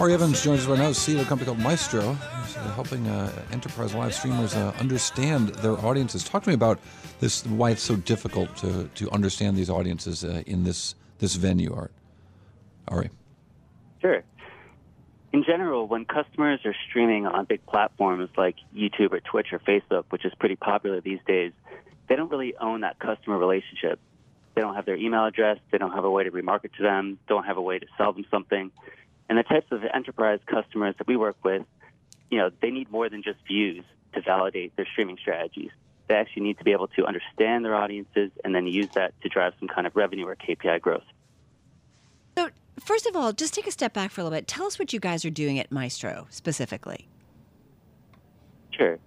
Ari Evans joins us right now, CEO of a company called Maestro, uh, helping uh, enterprise live streamers uh, understand their audiences. Talk to me about this, why it's so difficult to, to understand these audiences uh, in this this venue, Art. Ari. Sure. In general, when customers are streaming on big platforms like YouTube or Twitch or Facebook, which is pretty popular these days, they don't really own that customer relationship. They don't have their email address. They don't have a way to remarket to them. Don't have a way to sell them something. And the types of enterprise customers that we work with, you know, they need more than just views to validate their streaming strategies. They actually need to be able to understand their audiences and then use that to drive some kind of revenue or KPI growth. So, first of all, just take a step back for a little bit. Tell us what you guys are doing at Maestro specifically. Sure.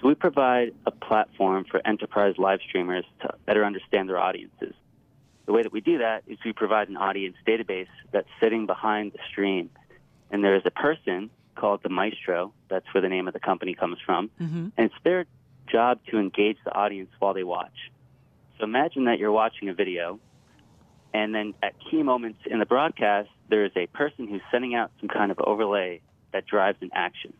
So we provide a platform for enterprise live streamers to better understand their audiences. The way that we do that is we provide an audience database that's sitting behind the stream. And there is a person called the Maestro, that's where the name of the company comes from. Mm-hmm. And it's their job to engage the audience while they watch. So imagine that you're watching a video, and then at key moments in the broadcast, there is a person who's sending out some kind of overlay that drives an action.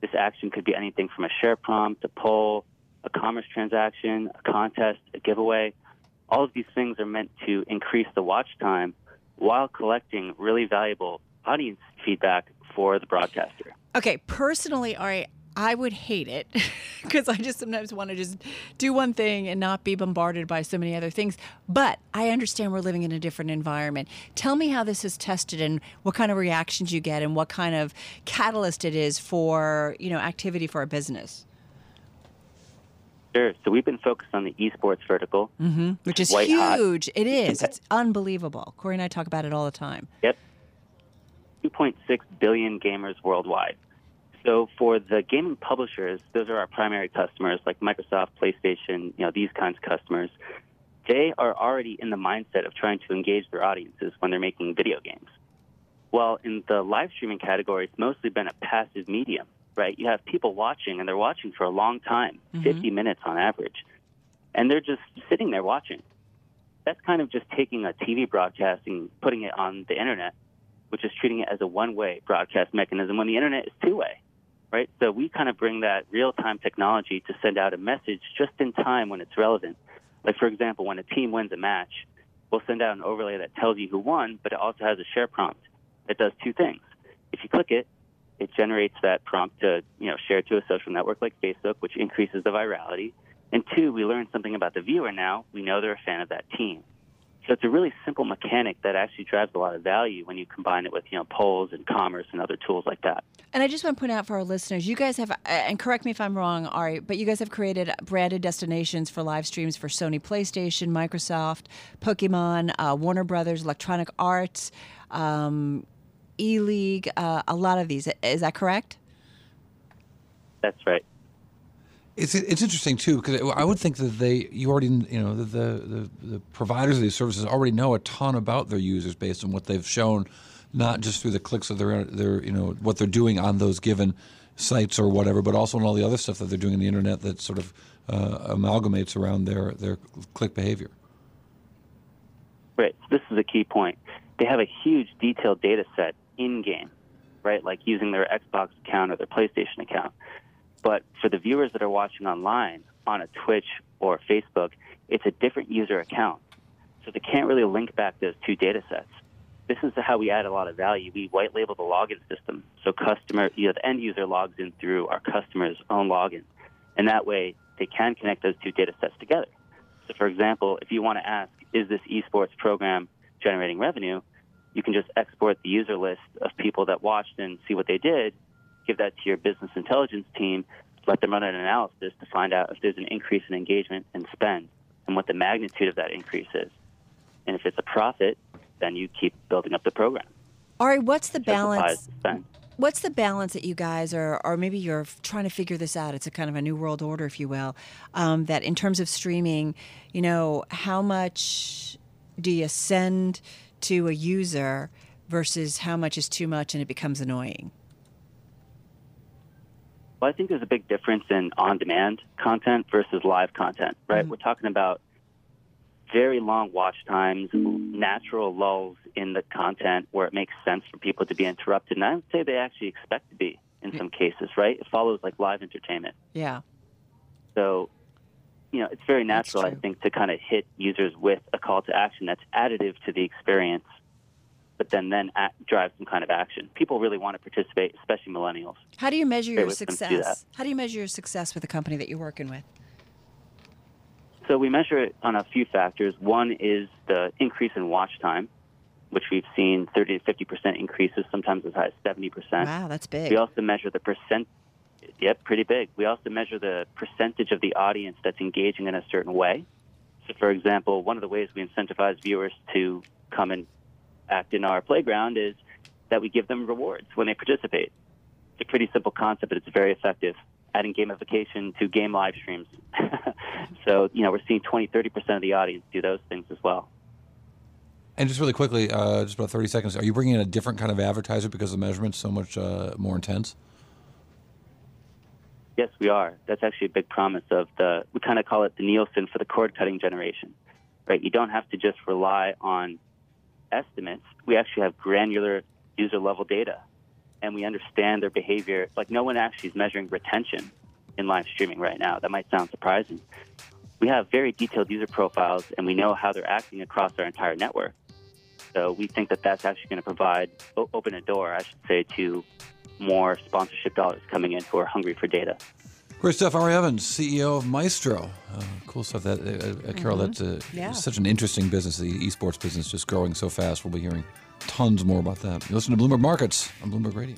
This action could be anything from a share prompt, a poll, a commerce transaction, a contest, a giveaway. All of these things are meant to increase the watch time while collecting really valuable audience feedback for the broadcaster. Okay, personally, Ari, I would hate it because I just sometimes want to just do one thing and not be bombarded by so many other things. But I understand we're living in a different environment. Tell me how this is tested and what kind of reactions you get and what kind of catalyst it is for, you know, activity for a business. Sure. So we've been focused on the esports vertical, mm-hmm. which is White hot. huge. It is. It's unbelievable. Cory and I talk about it all the time. Yep. 2.6 billion gamers worldwide. So for the gaming publishers, those are our primary customers, like Microsoft, PlayStation, you know, these kinds of customers. They are already in the mindset of trying to engage their audiences when they're making video games. While in the live streaming category, it's mostly been a passive medium, right? You have people watching, and they're watching for a long time, mm-hmm. 50 minutes on average, and they're just sitting there watching. That's kind of just taking a TV broadcast and putting it on the internet, which is treating it as a one-way broadcast mechanism when the internet is two-way right? So we kind of bring that real time technology to send out a message just in time when it's relevant. Like, for example, when a team wins a match, we'll send out an overlay that tells you who won, but it also has a share prompt that does two things. If you click it, it generates that prompt to you know share to a social network like Facebook, which increases the virality. And two, we learn something about the viewer now. We know they're a fan of that team. So it's a really simple mechanic that actually drives a lot of value when you combine it with you know polls and commerce and other tools like that. And I just want to point out for our listeners, you guys have, and correct me if I'm wrong, Ari, but you guys have created branded destinations for live streams for Sony PlayStation, Microsoft, Pokemon, uh, Warner Brothers, Electronic Arts, um, E League, uh, a lot of these. Is that correct? That's right. It's it's interesting too because I would think that they you already you know the, the the providers of these services already know a ton about their users based on what they've shown, not just through the clicks of their their you know what they're doing on those given sites or whatever, but also on all the other stuff that they're doing on the internet that sort of uh, amalgamates around their their click behavior. Right. This is a key point. They have a huge detailed data set in game, right? Like using their Xbox account or their PlayStation account. But for the viewers that are watching online on a Twitch or Facebook, it's a different user account. So they can't really link back those two data sets. This is how we add a lot of value. We white label the login system. So customer, you know, the end user logs in through our customer's own login. And that way they can connect those two data sets together. So for example, if you want to ask, is this esports program generating revenue? You can just export the user list of people that watched and see what they did give that to your business intelligence team, let them run an analysis to find out if there's an increase in engagement and spend and what the magnitude of that increase is. And if it's a profit, then you keep building up the program. Ari, what's the balance? Justifies the spend. What's the balance that you guys are, or maybe you're trying to figure this out? It's a kind of a new world order, if you will. Um, that in terms of streaming, you know, how much do you send to a user versus how much is too much and it becomes annoying? Well, I think there's a big difference in on demand content versus live content, right? Mhm. We're talking about very long watch times, natural lulls in the content where it makes sense for people to be interrupted. And I would say they actually expect to be in some cases, right? It follows like live entertainment. Yeah. So, you know, it's very natural, I think, to kind of hit users with a call to action that's additive to the experience, but then then act, drive some kind of action. People really want to participate, especially millennials. How do you measure your with them to do success? How do you measure your success with the company that you're working with? So we measure it on a few factors. One is the increase in watch time, which we've seen 30 to 50 percent increases, sometimes as high as 70 percent. Wow, that's big. We also measure the percent. Yep, pretty big. We also measure the percentage of the audience that's engaging in a certain way. So, for example, one of the ways we incentivize viewers to come and act in our playground is that we give them rewards when they participate. It's a pretty simple concept, but it's very effective. Adding gamification to game live streams. so, you know, we're seeing 20, 30% of the audience do those things as well. And just really quickly, uh, just about 30 seconds, are you bringing in a different kind of advertiser because the measurement's so much uh, more intense? Yes, we are. That's actually a big promise of the, we kind of call it the Nielsen for the cord cutting generation, right? You don't have to just rely on estimates. We actually have granular user level data and we understand their behavior. Like no one actually is measuring retention in live streaming right now. That might sound surprising. We have very detailed user profiles and we know how they're acting across our entire network. So we think that that's actually going to provide, open a door, I should say, to more sponsorship dollars coming in who are hungry for data. Great stuff. Ari Evans, CEO of Maestro. Uh, cool stuff. That uh, uh, Carol, that's uh, Yeah. such an interesting business. The esports business just growing so fast. We'll be hearing tons more about that. You listen to Bloomberg Markets on Bloomberg Radio.